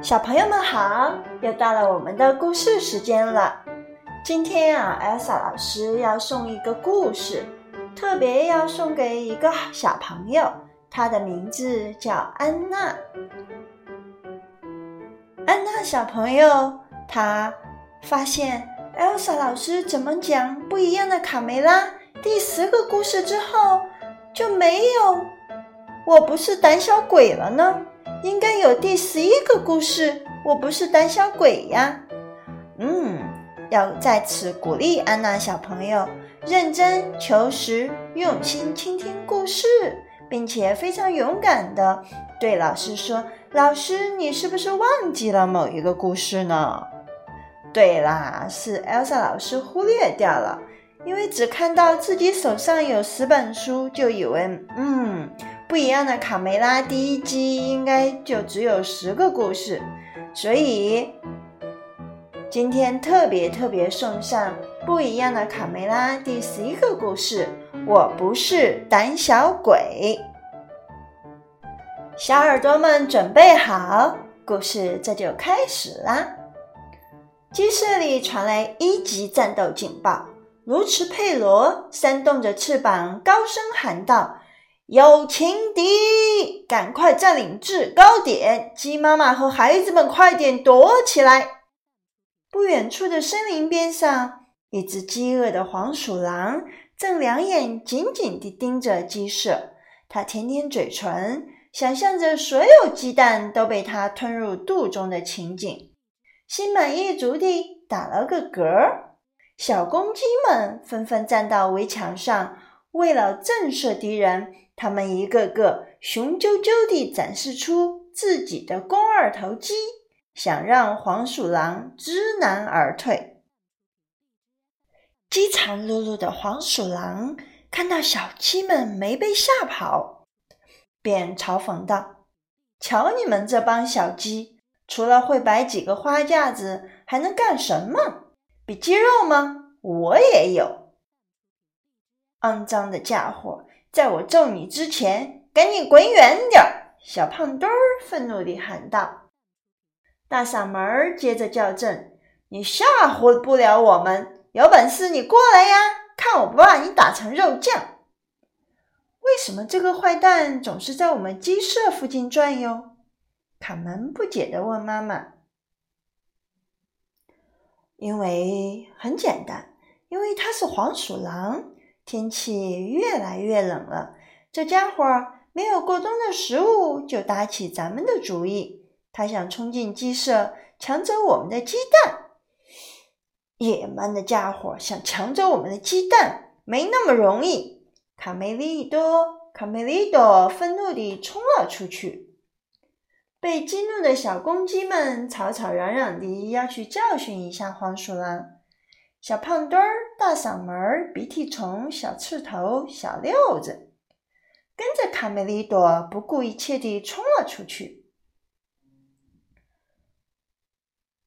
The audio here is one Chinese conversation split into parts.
小朋友们好，又到了我们的故事时间了。今天啊，艾莎老师要送一个故事，特别要送给一个小朋友，他的名字叫安娜。安娜小朋友，她发现艾莎老师怎么讲不一样的卡梅拉第十个故事之后，就没有我不是胆小鬼了呢？应该有第十一个故事，我不是胆小鬼呀。嗯，要在此鼓励安娜小朋友认真求实，用心倾听故事，并且非常勇敢的对老师说：“老师，你是不是忘记了某一个故事呢？”对啦，是 Elsa 老师忽略掉了，因为只看到自己手上有十本书，就以为嗯。不一样的卡梅拉第一集应该就只有十个故事，所以今天特别特别送上不一样的卡梅拉第十一个故事。我不是胆小鬼，小耳朵们准备好，故事这就开始啦。鸡舍里传来一级战斗警报，卢茨佩罗扇动着翅膀，高声喊道。有情敌，赶快占领制高点！鸡妈妈和孩子们，快点躲起来！不远处的森林边上，一只饥饿的黄鼠狼正两眼紧紧地盯着鸡舍。它舔舔嘴唇，想象着所有鸡蛋都被它吞入肚中的情景，心满意足地打了个嗝。小公鸡们纷纷站到围墙上，为了震慑敌人。他们一个个雄赳赳地展示出自己的肱二头肌，想让黄鼠狼知难而退。饥肠辘辘的黄鼠狼看到小鸡们没被吓跑，便嘲讽道：“瞧你们这帮小鸡，除了会摆几个花架子，还能干什么？比鸡肉吗？我也有！肮脏的家伙！”在我揍你之前，赶紧滚远点儿！小胖墩儿愤怒地喊道。大嗓门儿接着叫阵：“你吓唬不了我们，有本事你过来呀！看我不把你打成肉酱！”为什么这个坏蛋总是在我们鸡舍附近转悠？卡门不解地问妈妈。因为很简单，因为他是黄鼠狼。天气越来越冷了，这家伙没有过冬的食物，就打起咱们的主意。他想冲进鸡舍，抢走我们的鸡蛋。野蛮的家伙想抢走我们的鸡蛋，没那么容易！卡梅利多，卡梅利多愤怒地冲了出去。被激怒的小公鸡们吵吵嚷嚷地要去教训一下黄鼠狼。小胖墩儿、大嗓门儿、鼻涕虫、小刺头、小六子，跟着卡梅利多不顾一切地冲了出去。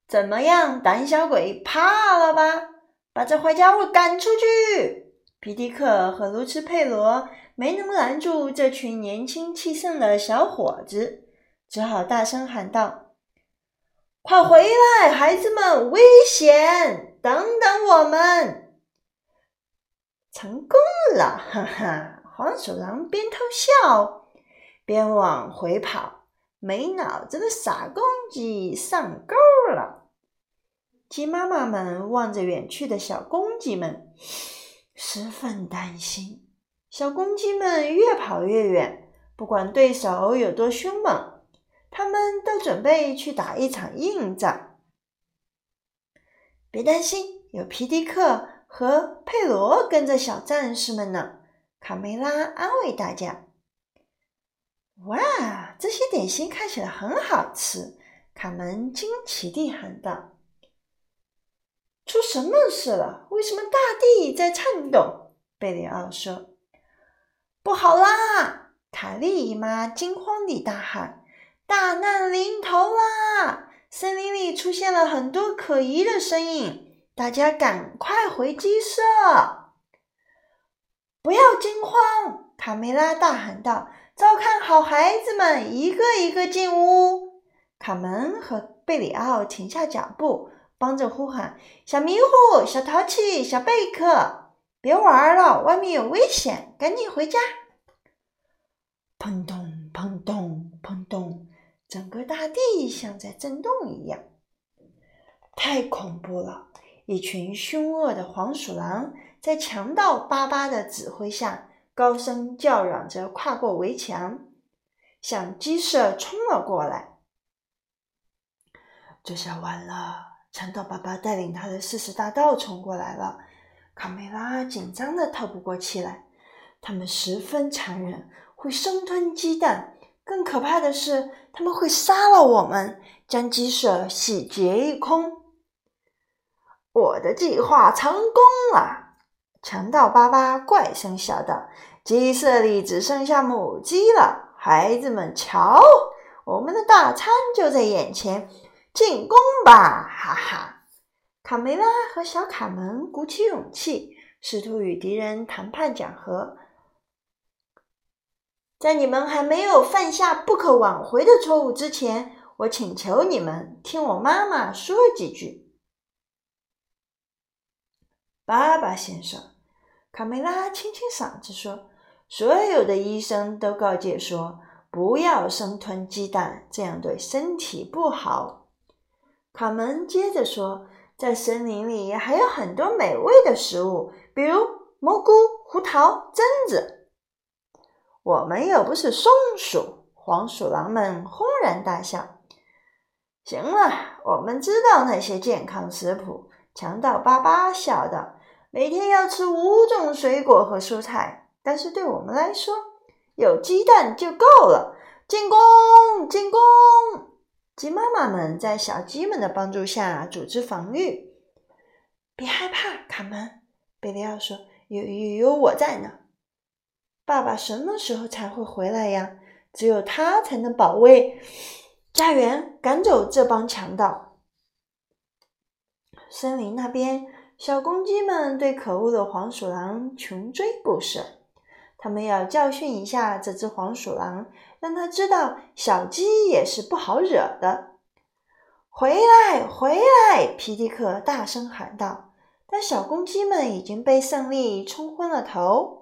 怎么样，胆小鬼，怕了吧？把这坏家伙赶出去！皮迪克和卢茨佩罗没能拦住这群年轻气盛的小伙子，只好大声喊道：“快回来，孩子们，危险！”等等，我们成功了！哈哈，黄鼠狼边偷笑边往回跑。没脑子的傻公鸡上钩了。鸡妈妈们望着远去的小公鸡们，十分担心。小公鸡们越跑越远，不管对手有多凶猛，他们都准备去打一场硬仗。别担心，有皮迪克和佩罗跟着小战士们呢。卡梅拉安慰大家：“哇，这些点心看起来很好吃！”卡门惊奇地喊道：“出什么事了？为什么大地在颤动？”贝里奥说：“不好啦！”卡莉姨妈惊慌地大喊：“大难临头啦！”森林里出现了很多可疑的身影，大家赶快回鸡舍！不要惊慌！卡梅拉大喊道：“照看好孩子们，一个一个进屋。”卡门和贝里奥停下脚步，帮着呼喊：“小迷糊、小淘气、小贝克，别玩了，外面有危险，赶紧回家！”砰咚，大地像在震动一样，太恐怖了！一群凶恶的黄鼠狼在强盗巴巴的指挥下，高声叫嚷着跨过围墙，向鸡舍冲了过来。这下完了！强盗爸爸带领他的四十大盗冲过来了。卡梅拉紧张的透不过气来。他们十分残忍，会生吞鸡蛋。更可怕的是，他们会杀了我们，将鸡舍洗劫一空。我的计划成功了！强盗巴巴怪声笑道：“鸡舍里只剩下母鸡了，孩子们，瞧，我们的大餐就在眼前。”进攻吧，哈哈！卡梅拉和小卡门鼓起勇气，试图与敌人谈判讲和。在你们还没有犯下不可挽回的错误之前，我请求你们听我妈妈说几句。爸爸先生，卡梅拉清清嗓子说：“所有的医生都告诫说，不要生吞鸡蛋，这样对身体不好。”卡门接着说：“在森林里还有很多美味的食物，比如蘑菇、胡桃、榛子。我们又不是松鼠。”黄鼠狼们轰然大笑。“行了，我们知道那些健康食谱。”强盗巴巴笑道，“每天要吃五种水果和蔬菜，但是对我们来说，有鸡蛋就够了。进攻！进攻！”鸡妈妈们在小鸡们的帮助下组织防御。别害怕，卡门，贝利奥说：“有有有我在呢。”爸爸什么时候才会回来呀？只有他才能保卫家园，赶走这帮强盗。森林那边，小公鸡们对可恶的黄鼠狼穷追不舍。他们要教训一下这只黄鼠狼，让他知道小鸡也是不好惹的。回来，回来！皮迪克大声喊道。但小公鸡们已经被胜利冲昏了头。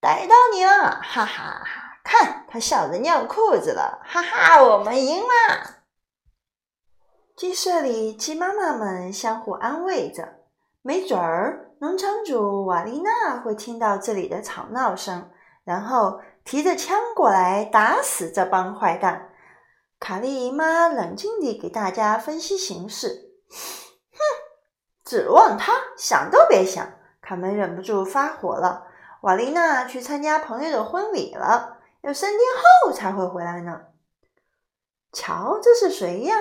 逮到你了！哈哈哈！看，他笑得尿裤子了！哈哈，我们赢了！鸡舍里，鸡妈妈们相互安慰着。没准儿。农场主瓦丽娜会听到这里的吵闹声，然后提着枪过来打死这帮坏蛋。卡莉姨妈冷静地给大家分析形势。哼，指望他想都别想！卡门忍不住发火了。瓦丽娜去参加朋友的婚礼了，要三天后才会回来呢。瞧，这是谁呀？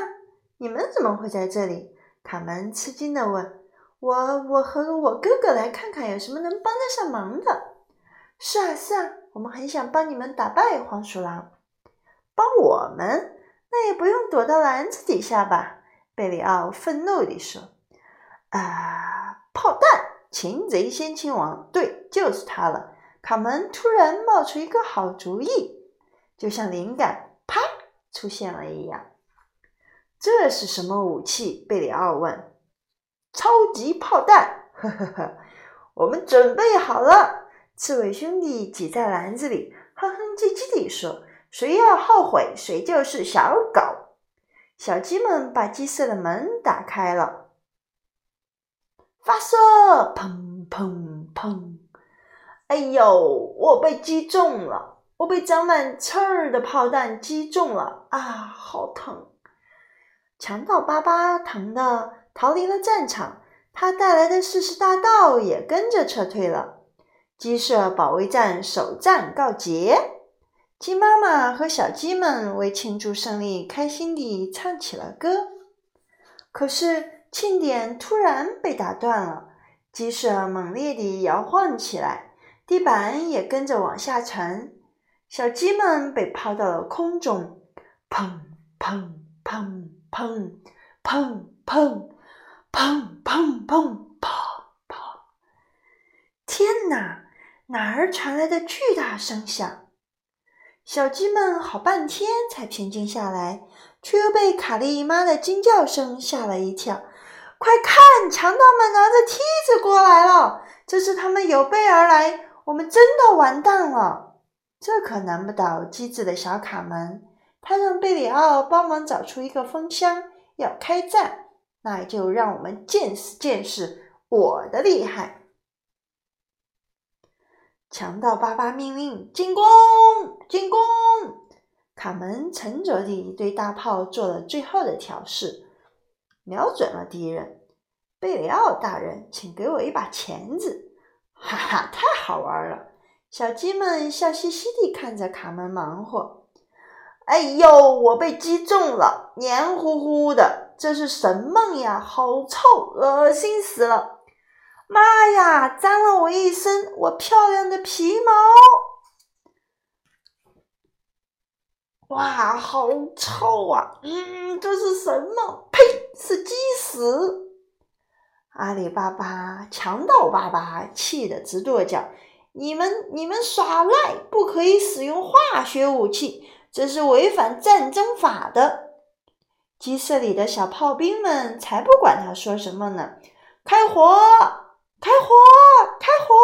你们怎么会在这里？卡门吃惊地问。我我和我哥哥来看看有什么能帮得上忙的。是啊是啊，我们很想帮你们打败黄鼠狼。帮我们？那也不用躲到篮子底下吧？贝里奥愤怒地说。啊，炮弹！擒贼先擒王，对，就是他了。卡门突然冒出一个好主意，就像灵感啪出现了一样。这是什么武器？贝里奥问。超级炮弹，呵呵呵，我们准备好了。刺猬兄弟挤在篮子里，哼哼唧唧地说：“谁要后悔，谁就是小狗。”小鸡们把鸡舍的门打开了，发射！砰砰砰！哎呦，我被击中了！我被长满刺儿的炮弹击中了啊，好疼！强盗巴巴疼的。逃离了战场，他带来的四十大盗也跟着撤退了。鸡舍保卫战首战告捷，鸡妈妈和小鸡们为庆祝胜利，开心地唱起了歌。可是庆典突然被打断了，鸡舍猛烈地摇晃起来，地板也跟着往下沉，小鸡们被抛到了空中，砰砰砰砰砰砰。砰砰砰砰砰！天哪，哪儿传来的巨大声响？小鸡们好半天才平静下来，却又被卡莉妈的惊叫声吓了一跳。快看，强盗们拿着梯子过来了！这是他们有备而来，我们真的完蛋了。这可难不倒机智的小卡门，他让贝里奥帮忙找出一个风箱，要开战，那就让我们见识见识我的厉害。强盗巴巴命令：“进攻！进攻！”卡门沉着地对大炮做了最后的调试，瞄准了敌人。贝里奥大人，请给我一把钳子！哈哈，太好玩了！小鸡们笑嘻嘻地看着卡门忙活。哎呦，我被击中了，黏糊糊的，这是什么呀？好臭，恶心死了！妈呀！脏了我一身我漂亮的皮毛！哇，好臭啊！嗯，这是什么？呸，是鸡屎！阿里巴巴、强盗巴巴气得直跺脚：“你们，你们耍赖！不可以使用化学武器，这是违反战争法的。”鸡舍里的小炮兵们才不管他说什么呢！开火！开火！开火！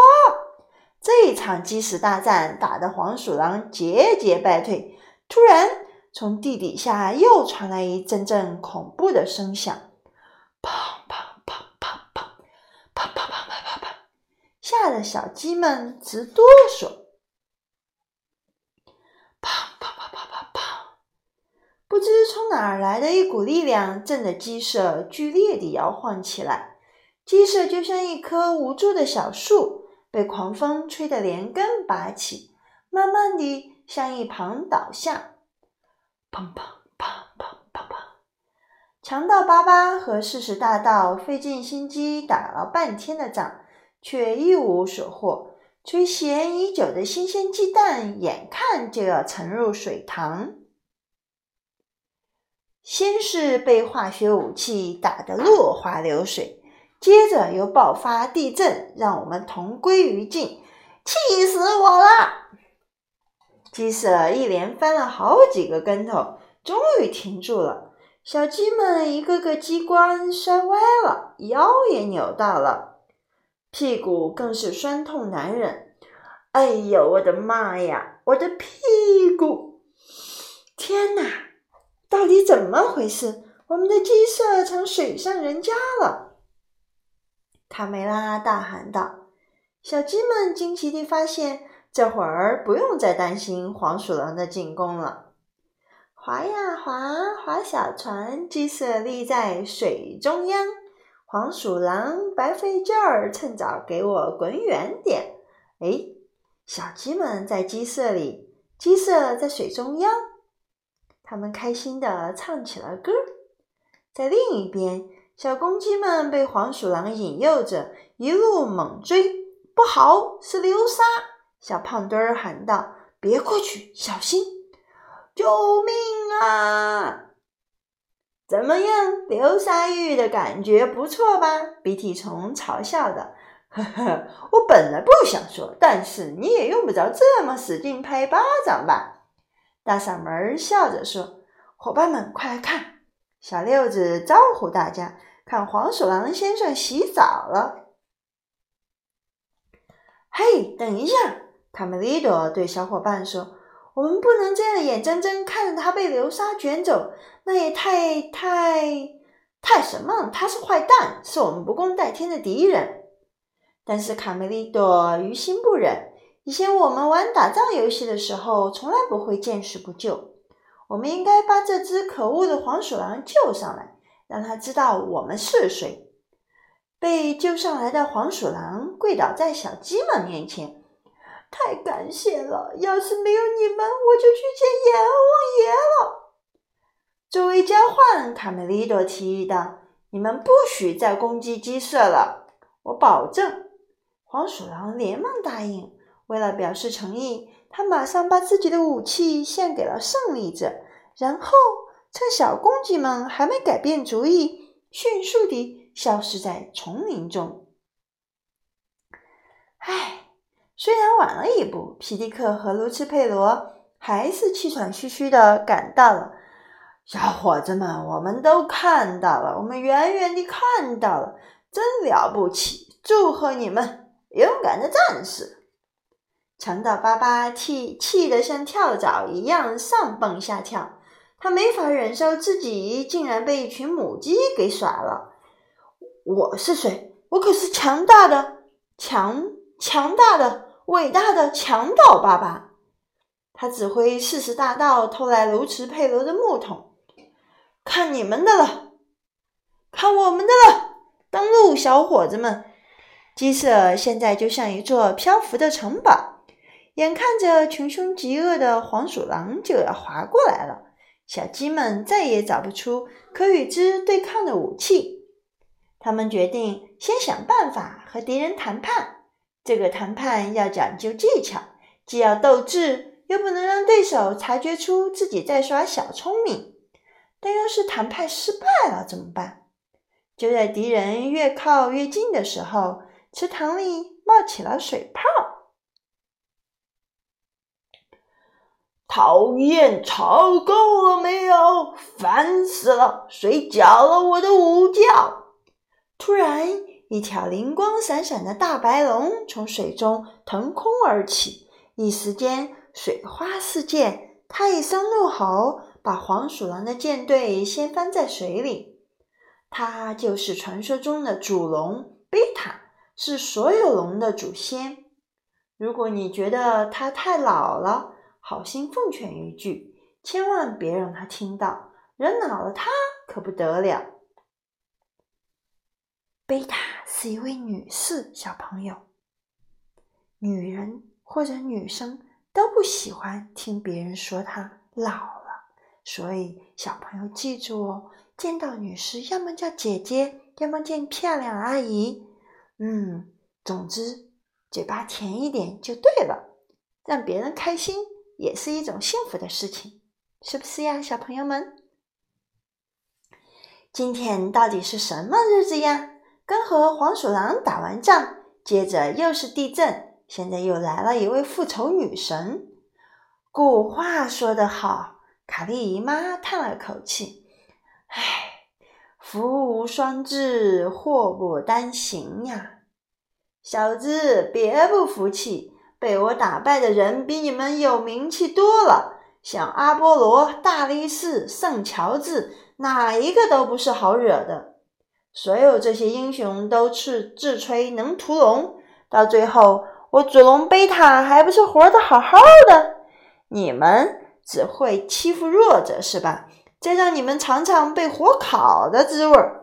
这一场鸡屎大战打得黄鼠狼节节败退。突然，从地底下又传来一阵阵恐怖的声响，吓得小鸡们直哆嗦。砰砰砰砰砰砰，不知从哪儿来的一股力量，震得鸡舍剧烈地摇晃起来。鸡舍就像一棵无助的小树，被狂风吹得连根拔起，慢慢地向一旁倒下。砰砰砰砰砰砰！强盗巴巴和四十大盗费尽心机打了半天的仗，却一无所获。垂涎已久的新鲜鸡蛋，眼看就要沉入水塘。先是被化学武器打得落花流水。接着又爆发地震，让我们同归于尽，气死我了！鸡舍一连翻了好几个跟头，终于停住了。小鸡们一个个鸡冠摔歪了，腰也扭到了，屁股更是酸痛难忍。哎呦，我的妈呀，我的屁股！天哪，到底怎么回事？我们的鸡舍成水上人家了！卡梅拉大喊道：“小鸡们惊奇地发现，这会儿不用再担心黄鼠狼的进攻了。划呀划，划小船，鸡舍立在水中央。黄鼠狼白费劲儿，趁早给我滚远点！哎，小鸡们在鸡舍里，鸡舍在水中央，它们开心地唱起了歌。在另一边。”小公鸡们被黄鼠狼引诱着，一路猛追。不好，是流沙！小胖墩儿喊道：“别过去，小心！”救命啊！怎么样，流沙浴的感觉不错吧？鼻涕虫嘲笑的。呵呵，我本来不想说，但是你也用不着这么使劲拍巴掌吧？大嗓门笑着说：“伙伴们，快来看！”小六子招呼大家：“看黄鼠狼先生洗澡了。”嘿，等一下！卡梅利多对小伙伴说：“我们不能这样眼睁睁看着他被流沙卷走，那也太太太什么？他是坏蛋，是我们不共戴天的敌人。”但是卡梅利多于心不忍。以前我们玩打仗游戏的时候，从来不会见死不救。我们应该把这只可恶的黄鼠狼救上来，让它知道我们是谁。被救上来的黄鼠狼跪倒在小鸡们面前，太感谢了！要是没有你们，我就去见阎王爷了。作为交换，卡梅利多提议道：“你们不许再攻击鸡舍了，我保证。”黄鼠狼连忙答应。为了表示诚意。他马上把自己的武器献给了胜利者，然后趁小公鸡们还没改变主意，迅速地消失在丛林中。唉，虽然晚了一步，皮迪克和卢茨佩罗还是气喘吁吁的赶到了。小伙子们，我们都看到了，我们远远地看到了，真了不起！祝贺你们，勇敢的战士！强盗巴巴气气得像跳蚤一样上蹦下跳，他没法忍受自己竟然被一群母鸡给耍了。我是谁？我可是强大的、强强大的、伟大的强盗爸爸！他指挥四十大盗偷来卢茨佩罗的木桶，看你们的了，看我们的了！登陆，小伙子们！鸡舍现在就像一座漂浮的城堡，眼看着穷凶极恶的黄鼠狼就要划过来了，小鸡们再也找不出可与之对抗的武器。他们决定先想办法和敌人谈判。这个谈判要讲究技巧，既要斗智，又不能让对手察觉出自己在耍小聪明。但要是谈判失败了怎么办？就在敌人越靠越近的时候，池塘里冒起了水泡。讨厌，吵够了没有？烦死了！谁搅了我的午觉？突然，一条灵光闪闪的大白龙从水中腾空而起，一时间水花四溅。它一声怒吼，把黄鼠狼的舰队掀翻在水里。它就是传说中的主龙贝塔，是所有龙的祖先。如果你觉得它太老了，好心奉劝一句：千万别让它听到，惹恼了它可不得了。贝塔是一位女士，小朋友。女人或者女生都不喜欢听别人说她老了，所以小朋友记住哦，见到女士要么叫姐姐，要么叫漂亮阿姨。嗯，总之嘴巴甜一点就对了，让别人开心也是一种幸福的事情，是不是呀，小朋友们？今天到底是什么日子呀？刚和黄鼠狼打完仗，接着又是地震，现在又来了一位复仇女神。古话说得好，卡莉姨妈叹了口气：“唉，福无双至，祸不单行呀！小子，别不服气，被我打败的人比你们有名气多了，像阿波罗、大力士、圣乔治，哪一个都不是好惹的。”所有这些英雄都是自吹能屠龙，到最后我祖龙贝塔还不是活得好好的？你们只会欺负弱者是吧？再让你们尝尝被火烤的滋味儿！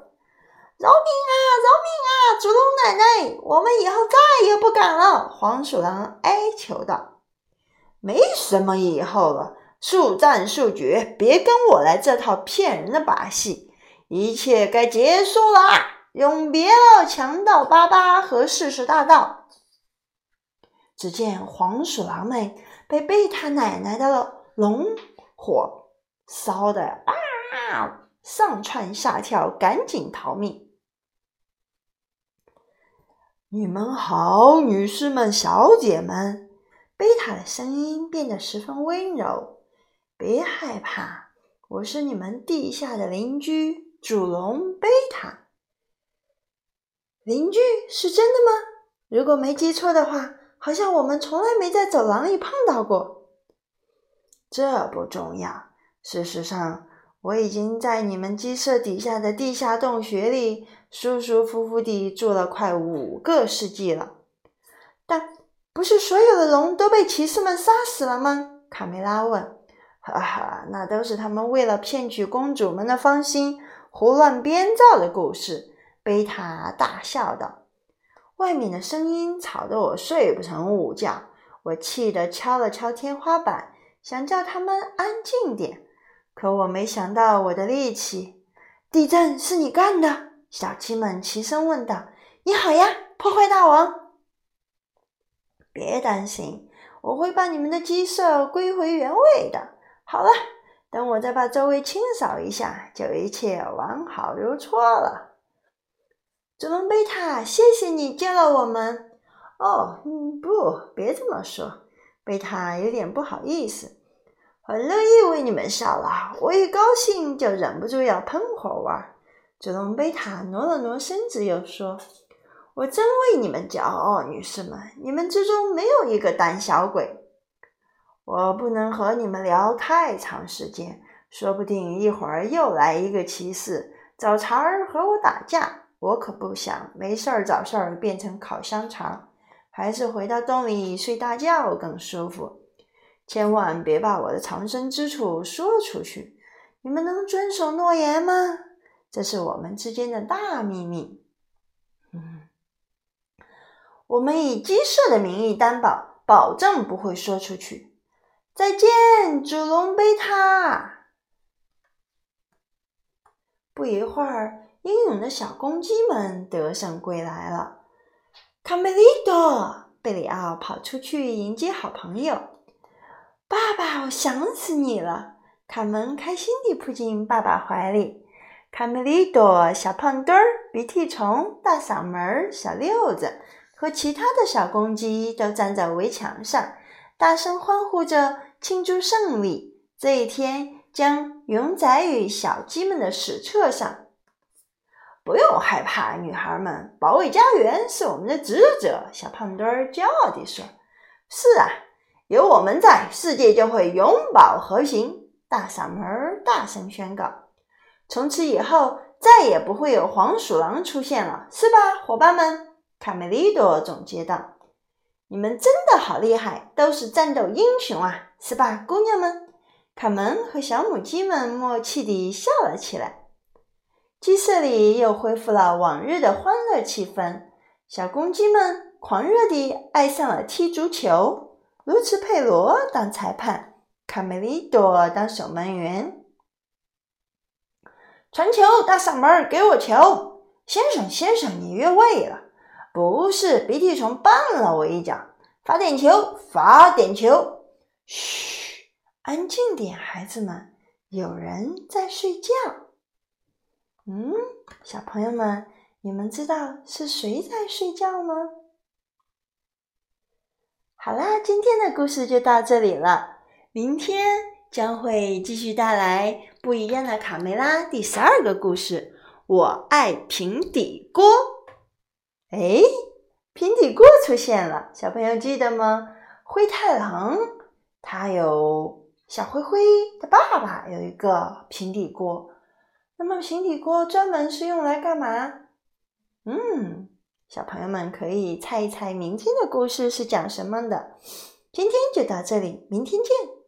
饶命啊！饶命啊！祖龙奶奶，我们以后再也不敢了。黄鼠狼哀求道：“没什么以后了，速战速决，别跟我来这套骗人的把戏。”一切该结束了，永别了强盗巴巴和四十大盗。只见黄鼠狼们被贝塔奶奶的龙火烧的啊，上蹿下跳，赶紧逃命。你们好，女士们、小姐们，贝塔的声音变得十分温柔。别害怕，我是你们地下的邻居。主龙贝塔，邻居是真的吗？如果没记错的话，好像我们从来没在走廊里碰到过。这不重要。事实上，我已经在你们鸡舍底下的地下洞穴里舒舒服服地住了快五个世纪了。但不是所有的龙都被骑士们杀死了吗？卡梅拉问。哈哈，那都是他们为了骗取公主们的芳心。胡乱编造的故事，贝塔大笑道：“外面的声音吵得我睡不成午觉。我气得敲了敲天花板，想叫他们安静点。可我没想到我的力气……地震是你干的？”小鸡们齐声问道。“你好呀，破坏大王！别担心，我会把你们的鸡舍归回原位的。好了。”等我再把周围清扫一下，就一切完好如初了。祖龙贝塔，谢谢你救了我们。哦，嗯，不，别这么说。贝塔有点不好意思。很乐意为你们效劳。我一高兴就忍不住要喷火儿。祖龙贝塔挪了挪身子，又说：“我真为你们骄傲，女士们，你们之中没有一个胆小鬼。我不能和你们聊太长时间，说不定一会儿又来一个骑士找茬儿和我打架。我可不想没事儿找事儿变成烤香肠，还是回到洞里睡大觉更舒服。”千万别把我的藏身之处说出去，你们能遵守诺言吗？这是我们之间的大秘密。嗯，我们以鸡舍的名义担保，保证不会说出去。再见，祖龙贝塔。不一会儿，英勇的小公鸡们得胜归来了。卡梅利多，贝里奥跑出去迎接好朋友。爸爸，我想死你了！卡门开心地扑进爸爸怀里。卡梅利多、小胖墩儿、鼻涕虫、大嗓门、小六子和其他的小公鸡都站在围墙上，大声欢呼着庆祝胜利。这一天将永载于小鸡们的史册上。不用害怕，女孩们，保卫家园是我们的职责。小胖墩儿骄傲地说：“是啊。”有我们在，世界就会永保和平。大嗓门大声宣告：“从此以后，再也不会有黄鼠狼出现了，是吧，伙伴们？”卡梅利多总结道：“你们真的好厉害，都是战斗英雄啊，是吧，姑娘们？”卡门和小母鸡们默契地笑了起来。鸡舍里又恢复了往日的欢乐气氛，小公鸡们狂热地爱上了踢足球。卢茨佩罗当裁判，卡梅利多当守门员。传球，大嗓门给我球！先生，先生，你越位了。不是，鼻涕虫绊了我一脚。罚点球，罚点球。嘘，安静点，孩子们，有人在睡觉。嗯，小朋友们，你们知道是谁在睡觉吗？好啦，今天的故事就到这里了。明天将会继续带来不一样的卡梅拉第十二个故事。我爱平底锅。哎，平底锅出现了，小朋友记得吗？灰太狼他有小灰灰的爸爸有一个平底锅。那么平底锅专门是用来干嘛？嗯。小朋友们可以猜一猜明天的故事是讲什么的。今天就到这里，明天见。